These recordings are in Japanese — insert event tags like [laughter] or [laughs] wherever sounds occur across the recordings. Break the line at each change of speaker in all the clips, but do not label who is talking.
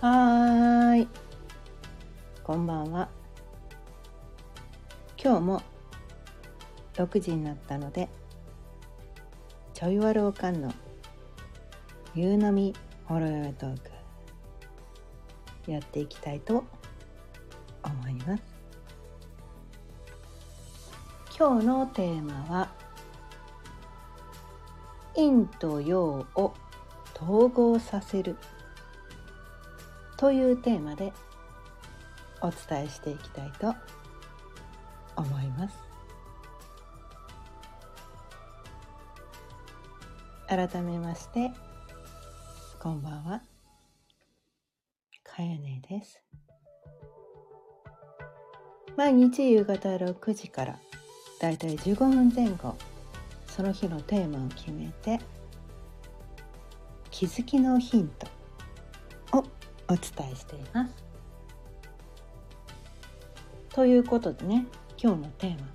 はい。こんばんは。今日も6時になったので、ちょいわるおかんの夕飲みほろよいトークやっていきたいと思います。今日のテーマは陰と陽を統合させるというテーマでお伝えしていきたいと思います。改めましてこんばんは。かやねです。毎日夕方6時からだいたい15分前後その日のテーマを決めて気づきのヒントお伝えしています。ということでね今日のテーマ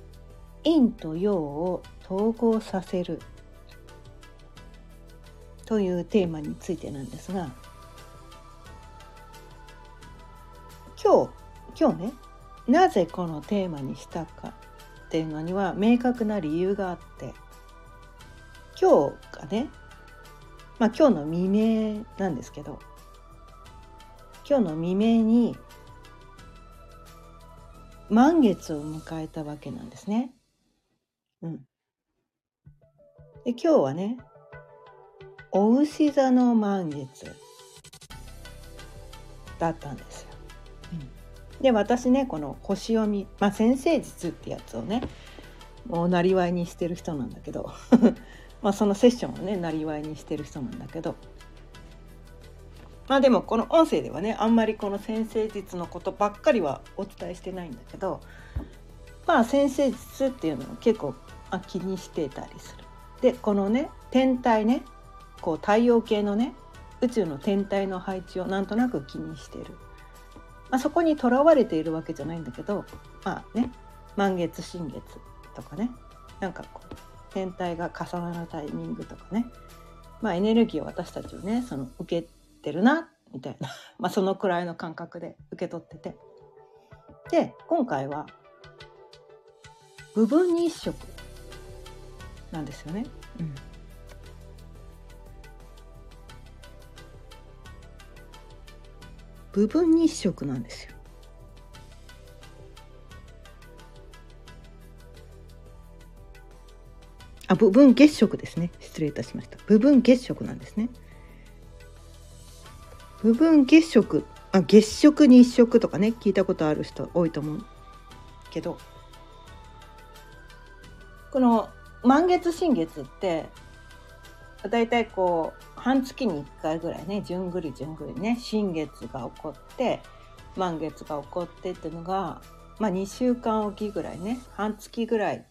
「陰と陽を統合させる」というテーマについてなんですが今日今日ねなぜこのテーマにしたかっていうのには明確な理由があって今日がねまあ今日の未明なんですけど今日の未明に満月を迎えたわけなんですね。うん。で今日はねお牛座の満月だったんですよ。うん、で私ねこの星読み、まあ、先生術ってやつをねもうなりわいにしてる人なんだけど [laughs] まあそのセッションをねなりわいにしてる人なんだけどまあでもこの音声ではねあんまりこの先生術のことばっかりはお伝えしてないんだけどまあ先生術っていうのを結構気にしてたりする。でこのね天体ねこう太陽系のね宇宙の天体の配置をなんとなく気にしてる。まあ、そこにとらわれているわけじゃないんだけどまあね満月新月とかねなんかこう天体が重なるタイミングとかねまあエネルギーを私たちをねその受けてるなみたいな [laughs] まあそのくらいの感覚で受け取っててで今回は部分日食なんですよね。うん部分日食なんですよ。あ、部分月食ですね。失礼いたしました。部分月食なんですね。部分月食、あ、月食日食とかね、聞いたことある人多いと思うけど、この満月新月ってだいたいこう半月に1回ぐらいねじゅんぐりじゅんぐりね新月が起こって満月が起こってっていうのが、まあ、2週間おきぐらいね半月ぐらい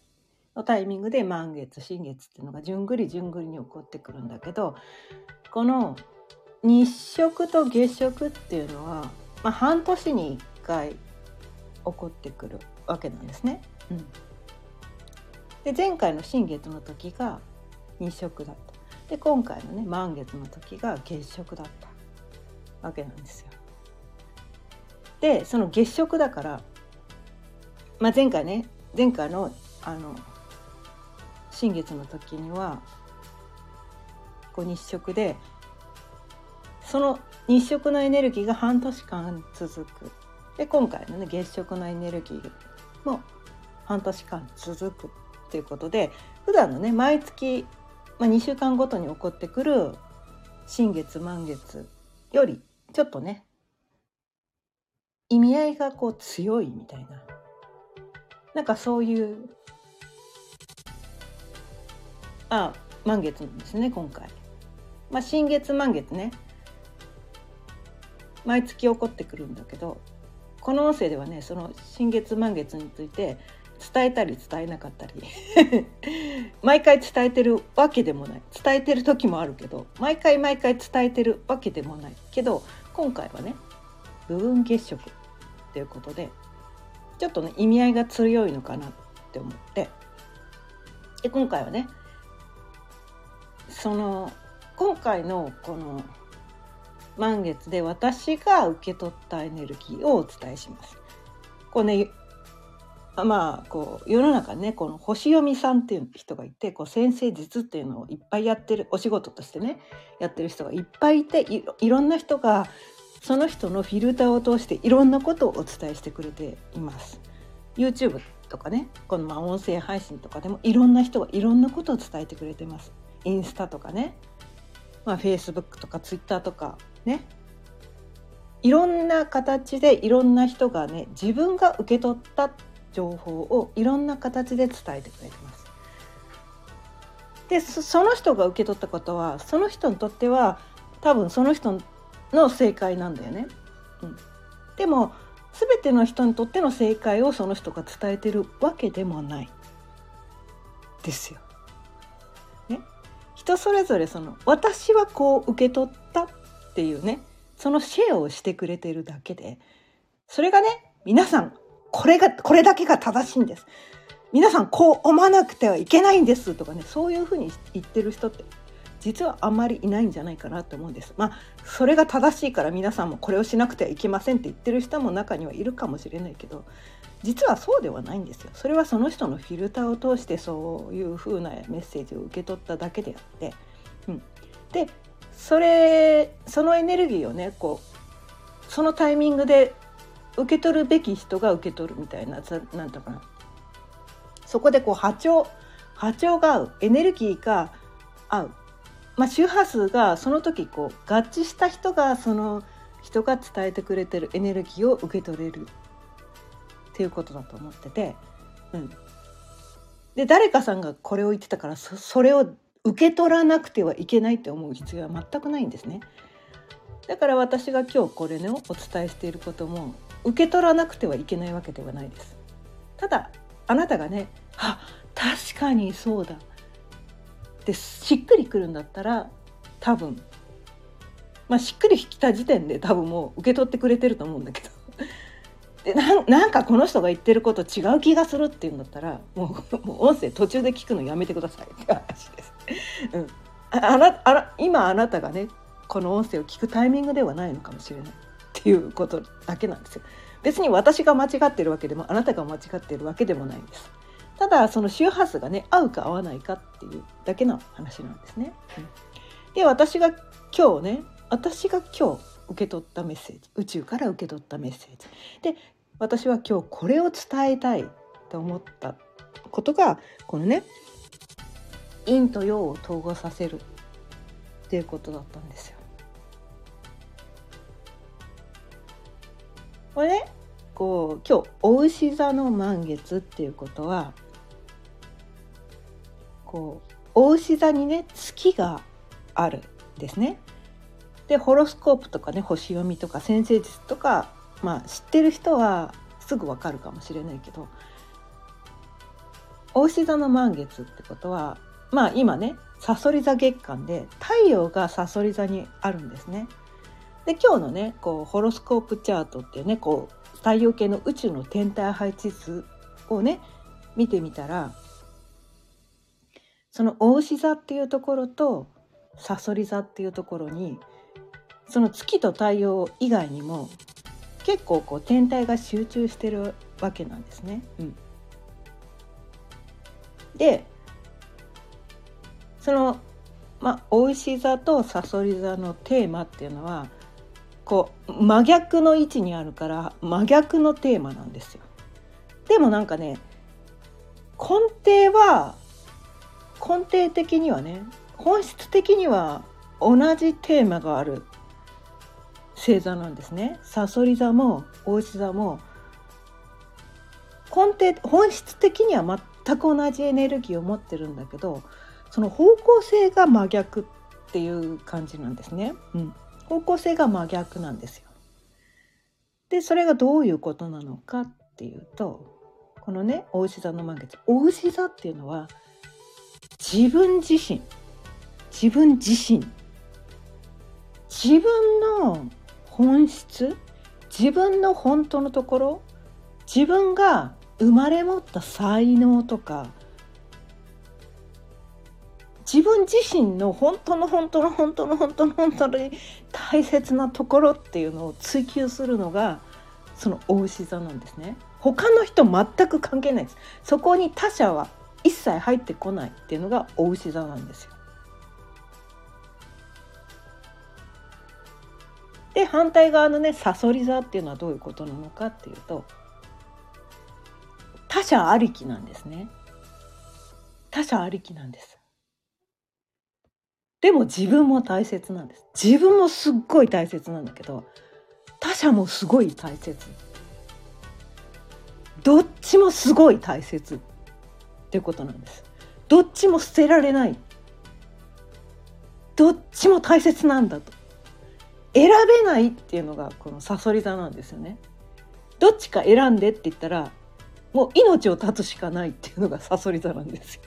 のタイミングで満月新月っていうのがじゅんぐりじゅんぐりに起こってくるんだけどこの日食と月食っていうのは、まあ、半年に1回起こってくるわけなんですね。うん、で前回の新月の時が日食だった。で今回のね満月の時が月食だったわけなんですよ。でその月食だから、まあ、前回ね前回のあの新月の時にはこう日食でその日食のエネルギーが半年間続く。で今回のね月食のエネルギーも半年間続くということで普段のね毎月まあ、2週間ごとに起こってくる新月満月よりちょっとね意味合いがこう強いみたいな。なんかそういうあ満月なんですね今回。まあ、新月満月ね。毎月起こってくるんだけどこの音声ではねその新月満月について伝えたり伝えなかったり [laughs] 毎回伝えてるわけでもない。伝えてる時もあるけど毎回毎回伝えてるわけでもない。けど今回はね部分月食っていうことでちょっとね意味合いが強いのかなって思ってで今回はねその今回のこの満月で私が受け取ったエネルギーをお伝えします。こうねまあこう世の中ねこの星読みさんっていう人がいてこう先生術っていうのをいっぱいやってるお仕事としてねやってる人がいっぱいいていろんな人がその人のフィルターを通していろんなことをお伝えしてくれています。YouTube とかねこのまあ音声配信とかでもいろんな人がいろんなことを伝えてくれてます。インスタとかね、まあ、Facebook とか Twitter とかねいろんな形でいろんな人がね自分が受け取った情報をいろんな形で伝えてくれてます。でその人が受け取ったことはその人にとっては多分その人の正解なんだよね。うん、でも全ての人にとっての正解をその人が伝えてるわけでもないですよ。ね、人それぞれその私はこう受け取ったっていうねそのシェアをしてくれてるだけでそれがね皆さんこれがこれだけが正しいんです皆さんこう思わなくてはいけないんですとかねそういうふうに言ってる人って実はあんまりいないんじゃないかなと思うんです。まあそれが正しいから皆さんもこれをしなくてはいけませんって言ってる人も中にはいるかもしれないけど実はそうではないんですよ。それはその人のフィルターを通してそういう風なメッセージを受け取っただけであって、うん、でそれそのエネルギーをねこうそのタイミングで受け取るべき人が受け取るみたいな何だかな。そこでこう波長波長が合うエネルギーが合う。まあ、周波数がその時こう合致した人がその人が伝えてくれてるエネルギーを受け取れるっていうことだと思ってて、うん、で誰かさんがこれを言ってたからそれを受け取らなくてはいけないって思う必要は全くないんですね。だから私が今日これねお伝えしていることも受け取らなくてはいけないわけではないです。ただあなたがね「あ確かにそうだってしっくりくるんだったら多分まあしっくりきた時点で多分もう受け取ってくれてると思うんだけど [laughs] でなんかこの人が言ってること違う気がするっていうんだったらもう [laughs] もう音声途中で聞くのやめてくださいって話です。うん、あなあら今あなたがねこの音声を聞くタイミングではないのかもしれないっていうことだけなんですよ。別に私が間違ってるわけでもあなたが間違ってるわけでもないんです。ただその周波数がね合うか合わないかっていうだけの話なんですね。うん、で私が今日ね私が今日受け取ったメッセージ宇宙から受け取ったメッセージで私は今日これを伝えたいと思ったことがこのね陰と陽を統合させるっていうことだったんですよ。これ？こう今日お牛座の満月っていうことはこうお牛座にね月があるんですね。でホロスコープとかね星読みとか先生術とか、まあ、知ってる人はすぐわかるかもしれないけどお牛座の満月ってことはまあ今ねさそり座月間で太陽がさそり座にあるんですね。で今日のねこうホロスコープチャートっていうねこう太陽系の宇宙の天体配置図をね見てみたらその大牛座っていうところとさそり座っていうところにその月と太陽以外にも結構こう天体が集中してるわけなんですね。うん、でそのまあ大石座とさそり座のテーマっていうのはこう真逆の位置にあるから真逆のテーマなんですよ。でもなんかね根底は根底的にはね本質的には同じテーマがある星座なんですね。さそり座も大石座も根底本質的には全く同じエネルギーを持ってるんだけどその方向性が真逆っていう感じなんですね。うん、方向性が真逆なんですよ。でそれがどういうことなのかっていうとこのね大牛座の満月大牛座っていうのは自分自身自分自身自分の本質自分の本当のところ自分が生まれ持った才能とか自分自身の本当の本当の本当の本当の本当に大切なところっていうのを追求するのがそのお牛座なんですね。他の人全く関係ないです。そこに他者は一切入ってこないっていうのがお牛座なんですよ。で反対側のねさそり座っていうのはどういうことなのかっていうと他者ありきなんですね。他者ありきなんです。でも自分も大切なんです。自分もすっごい大切なんだけど他者もすごい大切。どっちもすごい大切ってことなんです。どっちも捨てられない。どっちも大切なんだと。選べないっていうのがこのさそり座なんですよね。どっちか選んでって言ったらもう命を絶つしかないっていうのがさそり座なんですよ。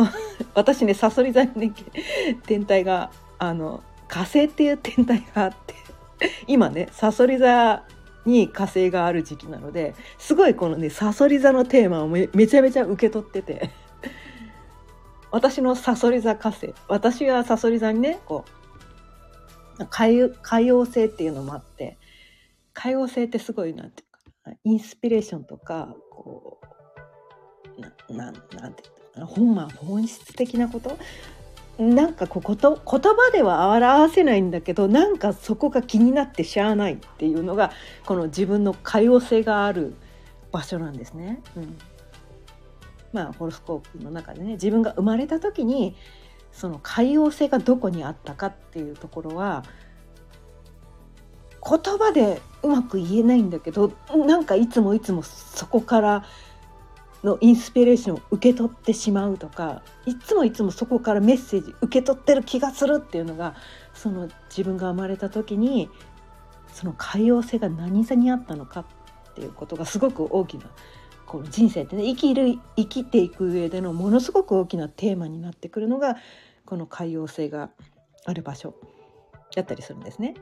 [laughs] 私ねさそり座にね天体があの火星っていう天体があって [laughs] 今ねさそり座に火星がある時期なのですごいこのねさそり座のテーマをめちゃめちゃ受け取ってて。[laughs] 私のさそり座火星私はさそり座にねこう海海洋星っていうのもあって海洋星ってすごいなんていうかインスピレーションとかこうななんなんて本ま本質的なこと？なんかこうこと言葉では表せないんだけどなんかそこが気になってしゃあないっていうのがこの自分の多様性がある場所なんですね。うん、まあホロスコープの中でね自分が生まれた時にその海洋性がどこにあったかっていうところは言葉でうまく言えないんだけどなんかいつもいつもそこからのインスピレーションを受け取ってしまうとかいつもいつもそこからメッセージ受け取ってる気がするっていうのがその自分が生まれた時にその海洋性が何座にあったのかっていうことがすごく大きなこの人生ってね生きる生きていく上でのものすごく大きなテーマになってくるのがこの海洋性がある場所だったりするんですね。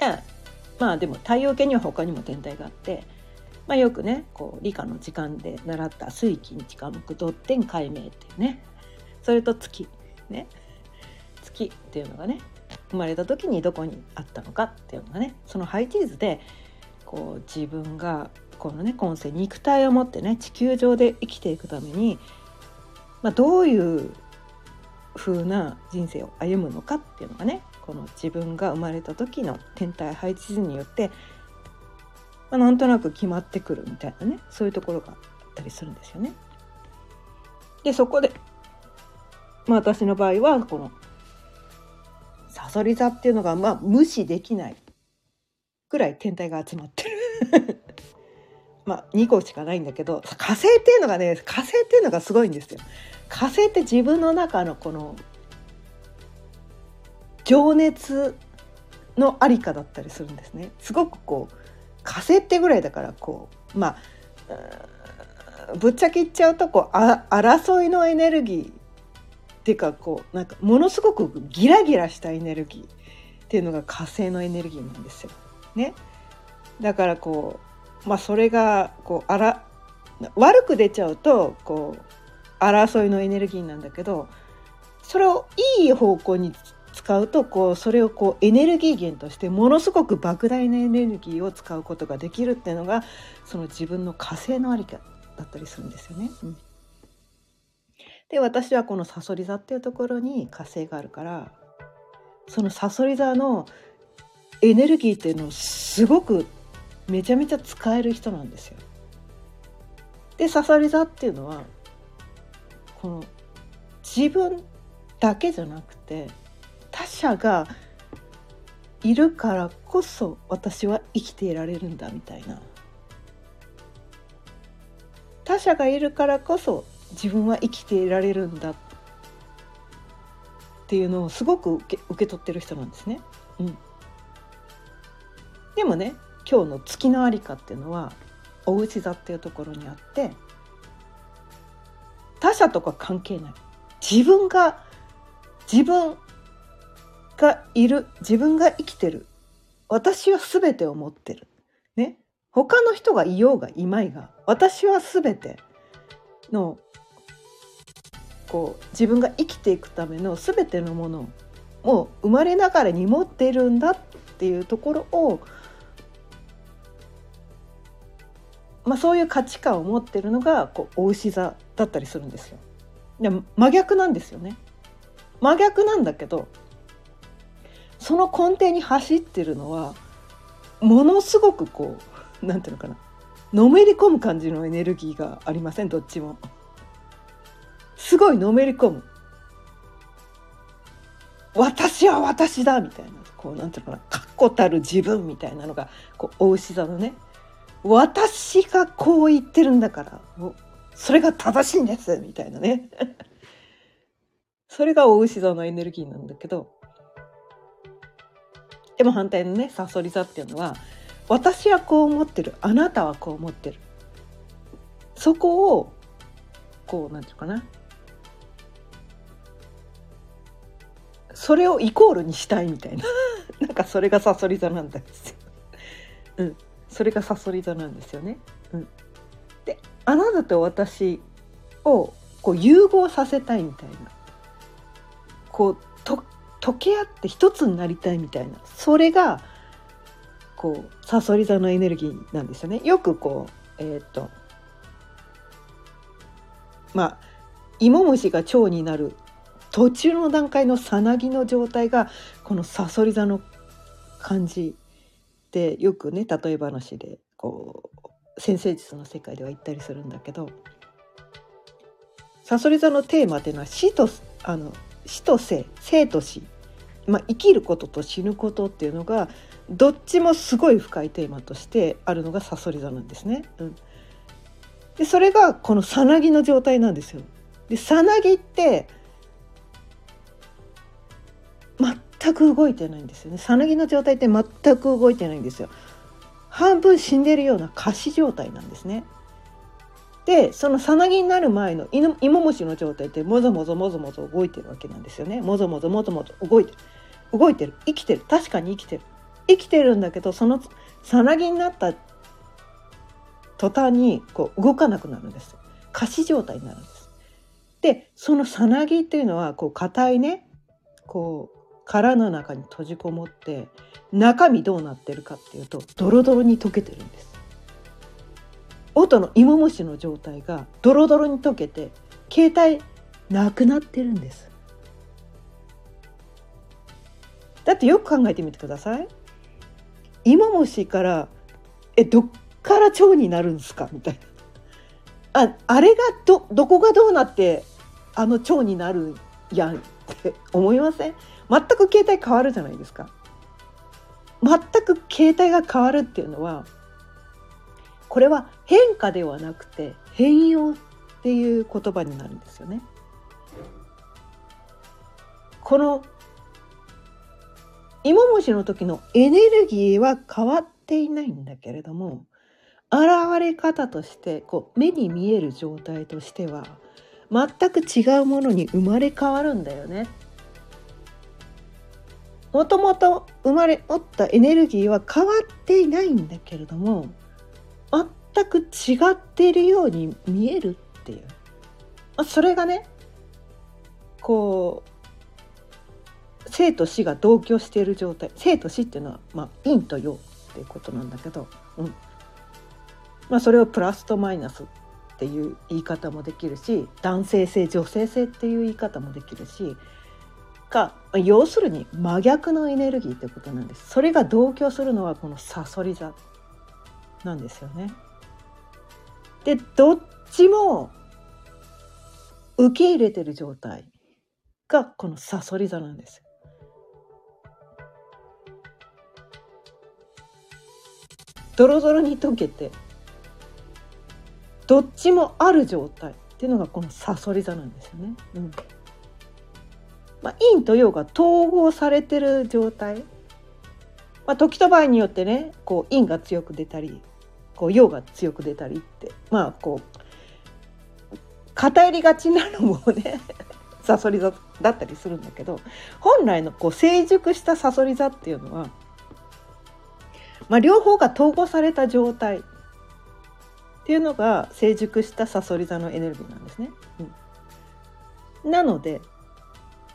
あまあでも太陽系には他にも天体があってまあ、よくねこう理科の時間で習った水金地下木土天解明っていうね。それと月ね。月っていうのがね生まれた時にどこにあったのかっていうのがねその配置図でこう自分がこのね今世肉体を持ってね地球上で生きていくために、まあ、どういう風な人生を歩むのかっていうのがねこの自分が生まれた時の天体配置図によってまあ、なんとなく決まってくるみたいなねそういうところがあったりするんですよね。でそこで、まあ、私の場合はこのさそり座っていうのがまあ無視できないぐらい天体が集まってる [laughs] まあ2個しかないんだけど火星っていうのがね火星っていうのがすごいんですよ。火星って自分の中のこの情熱のありかだったりするんですね。すごくこう火星ってぐらいだからこうまあぶっちゃけ言っちゃうとこうあ争いのエネルギーっていうかこうなんかものすごくギラギラしたエネルギーっていうのが火星のエネルギーなんですよ。ね、だからこうまあそれがこうあら悪く出ちゃうとこう争いのエネルギーなんだけどそれをいい方向に使うとこうそれをこうエネルギー源としてものすごく莫大なエネルギーを使うことができるっていうのがその自分の火星のありかだったりするんですよね。うん、で私はこのさそり座っていうところに火星があるからそのさそり座のエネルギーっていうのをすごくめちゃめちゃ使える人なんですよ。でさそり座っていうのはこの自分だけじゃなくて他者がいるからこそ私は生きていられるんだみたいな。他者がいるからこそ自分は生きていられるんだっていうのをすごく受け受け取ってる人なんですね。うん、でもね今日の月のありかっていうのはおうち座っていうところにあって他者とか関係ない。自分が自分がいる自分が生きてる私は全てを持ってるね他の人がいようがいまいが私は全てのこう自分が生きていくための全てのものもう生まれながらに持っているんだっていうところを、まあ、そういう価値観を持ってるのがこうお牛座だったりするんですよ。で真逆なんですよね。真逆なんだけどその根底に走ってるのはものすごくこうなんていうのかなのめり込む感じのエネルギーがありませんどっちも。すごいのめり込む。私は私だみたいなこうなんていうのかな確固たる自分みたいなのがこうお牛座のね私がこう言ってるんだからそれが正しいんですみたいなね [laughs] それがお牛座のエネルギーなんだけどでも反対のねさそり座っていうのは私はこう思ってるあなたはこう思ってる。そこをこうなんていうかな。それをイコールにしたいみたいな。[laughs] なんかそれがさそり座なんですよ。[laughs] うん、それがさそり座なんですよね。うん、であなたと私をこう融合させたいみたいな。こう溶け合って一つになりたいみたいなそれがこうさそり座のエネルギーなんですよね。よくこうえっ、とまあ芋虫が蝶になる途中の段階のさなぎの状態がこのさそり座の感じでよくね例え話でこう先生術の世界では言ったりするんだけどさそり座のテーマっていうのは死とあの死と生生と死、まあ、生きることと死ぬことっていうのがどっちもすごい深いテーマとしてあるのがさそり座なんですね。うん、でそれがこのさなぎの状態なんですよ。でさなぎって全く動いてないんですよね。さなぎの状態って全く動いてないんですよ。半分死んでるような仮死状態なんですね。でそのさなぎになる前の芋虫の状態ってもぞもぞもぞもぞ動いてるわけなんですよね。もぞもぞもぞもぞ動いてる。動いてる。生きてる。確かに生きてる。生きてるんだけどそのさなぎになった途端にこう動かなくなるんです。仮死状態になるんです。でそのさなぎっていうのはこう硬いねこう殻の中に閉じこもって中身どうなってるかっていうとドロドロに溶けてるんです。音の芋虫の状態がドロドロに溶けて携帯なくなってるんです。だってよく考えてみてください芋虫からえどっから腸になるんですか？みたいなああれがどどこがどうなってあの腸になるやんって思いません？全く携帯変わるじゃないですか。全く携帯が変わるっていうのはこれは変化ではなくて変容っていう言葉になるんですよね。この芋虫の時のエネルギーは変わっていないんだけれども現れ方としてこう目に見える状態としては全く違うものに生まれ変わるんだよね。もともと生まれ持ったエネルギーは変わっていないんだけれども全く違っているように見えるっていう、まあ、それがねこう生と死が同居している状態生と死っていうのは、まあ、陰と陽っていうことなんだけど、うん。まあ、それをプラスとマイナスっていう言い方もできるし男性性女性性っていう言い方もできるしか要するに真逆のエネルギーってことなんです。それが同居するのはこのさそり座なんですよね。でどっちも受け入れてる状態がこのさそり座なんですドロドロに溶けてどっちもある状態っていうのがこのさそり座なんですよね。うんまあ、陰と陽が統合されてる状態、まあ、時と場合によってねこう陰が強く出たりこう陽が強く出たりってまあこう偏りがちなのもねサソリ座だったりするんだけど本来のこう成熟したサソリ座っていうのは、まあ、両方が統合された状態。っていうのが成熟したサソリ座のエネルギーなんですね。うん、なので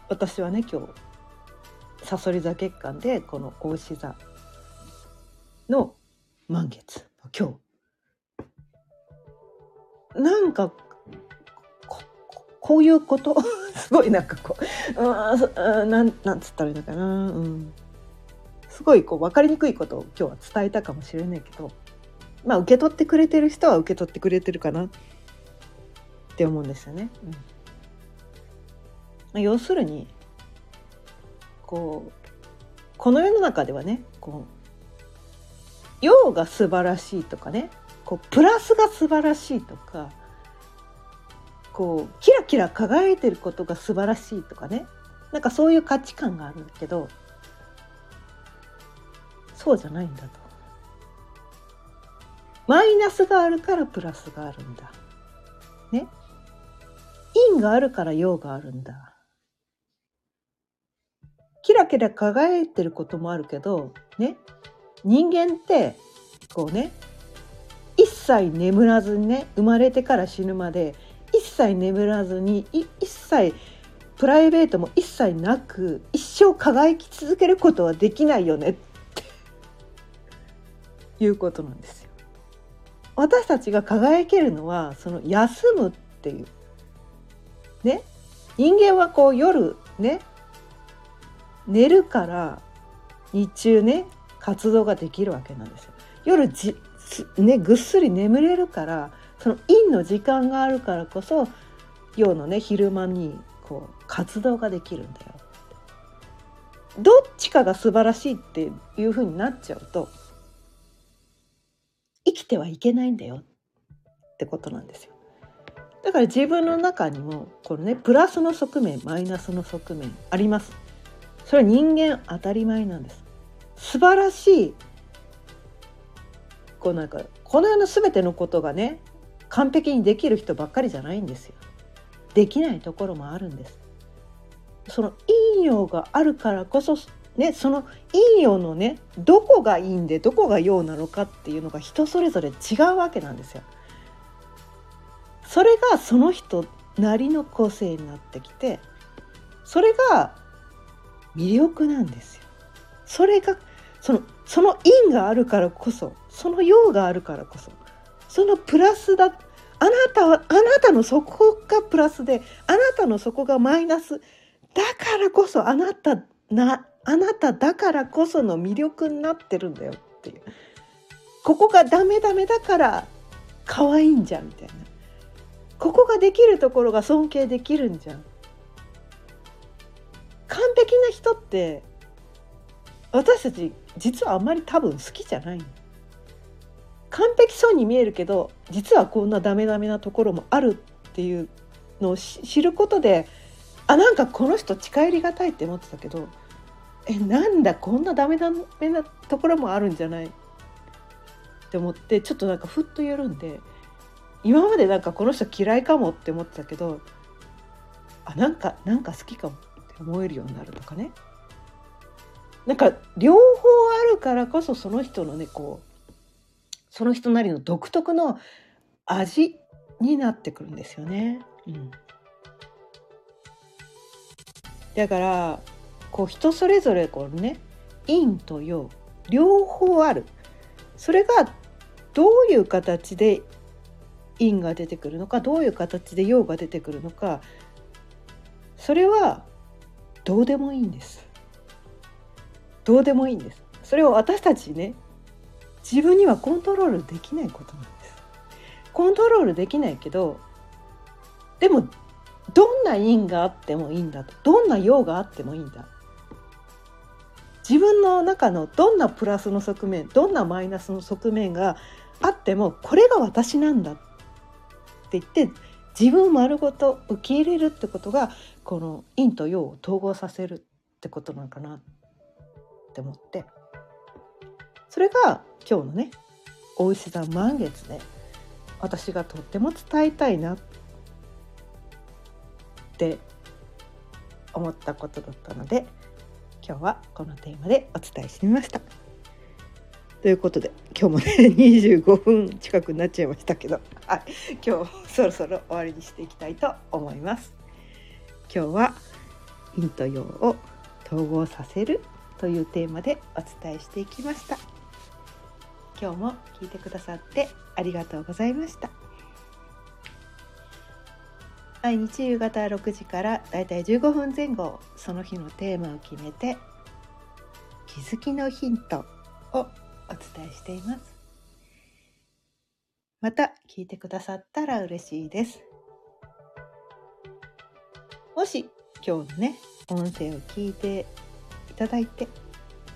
私はね今日さそり座月間でこの大牛座の満月。今日。なんかここういうこと？[laughs] すごいなんかこううんなんなんつったらいいのかな、うん、すごいこう分かりにくいことを今日は伝えたかもしれないけどまあ受け取ってくれてる人は受け取ってくれてるかなって思うんですよね。うんまあ、要するにこうこの世の中ではねこう陽が素晴らしいとかねこうプラスが素晴らしいとかこうキラキラ輝いてることが素晴らしいとかねなんかそういう価値観があるんだけどそうじゃないんだと。マイナスがあるからプラスがあるんだ。ね。陰があるから陽があるんだ。キラキラ輝いてることもあるけど、ね。人間って、こうね、一切眠らずにね、生まれてから死ぬまで、一切眠らずに、一切プライベートも一切なく、一生輝き続けることはできないよねっいうことなんですよ。私たちが輝けるのはその休むっていうね人間はこう夜ね寝るから日中ね活動ができるわけなんですよ。夜じねぐっすり眠れるからその陰の時間があるからこそ陽のね昼間にこう活動ができるんだよ。どっちかが素晴らしいっていうふうになっちゃうと生きてはいけないんだよってことなんですよ。だから自分の中にもこのねプラスの側面マイナスの側面あります。それは人間当たり前なんです。素晴らしいこうなんかこの世の全てのことがね完璧にできる人ばっかりじゃないんですよ。できないところもあるんです。その陰陽があるからこそね、その陰陽のねどこが陰でどこが陽なのかっていうのが人それぞれ違うわけなんですよ。それがその人なりの個性になってきてそれが魅力なんですよ。それがそのその陰があるからこそその陽があるからこそそのプラスだあなたはあなたの底がプラスであなたの底がマイナスだからこそあなたなあなただからこその魅力になってるんだよっていう。ここがダメダメだから可愛いんじゃんみたいな。ここができるところが尊敬できるんじゃん。完璧な人って私たち実はあんまり多分好きじゃない。完璧そうに見えるけど実はこんなダメダメなところもあるっていうのを知ることであなんかこの人近寄りがたいって思ってたけどえなんだこんなダメダメなところもあるんじゃない？って思ってちょっとなんかふっと緩んで今までなんかこの人嫌いかもって思ってたけどあなんかなんか好きかもって思えるようになるとかね。なんか両方あるからこそその人のねこうその人なりの独特の味になってくるんですよね。うん、だからこう人それぞれこうね陰と陽両方ある。それがどういう形で陰が出てくるのかどういう形で陽が出てくるのかそれはどうでもいいんです。どうでもいいんです。それを私たちね自分にはコントロールできないことなんです。コントロールできないけどでもどんな陰があってもいいんだと。どんな陽があってもいいんだ。自分の中のどんなプラスの側面どんなマイナスの側面があってもこれが私なんだって言って自分丸ごと受け入れるってことがこの陰と陽を統合させるってことなのかなって思ってそれが今日のね大石座満月で私がとっても伝えたいなって思ったことだったので。今日はこのテーマでお伝えしてみました。ということで今日もね [laughs] 25分近くなっちゃいましたけど、はい、今日そろそろ終わりにしていきたいと思います。今日は陰と陽を統合させるというテーマでお伝えしていきました今日も聞いてくださってありがとうございました毎日夕方6時からだいたい15分前後その日のテーマを決めて気づきのヒントをお伝えしています。また聞いてくださったら嬉しいです。もし今日のね音声を聞いていただいて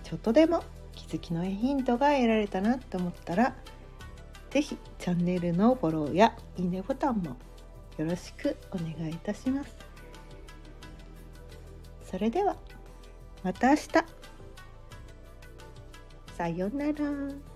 ちょっとでも気づきのヒントが得られたなと思ったら是非チャンネルのフォローやいいねボタンもよろしくお願いいたします。それではまた明日さようなら。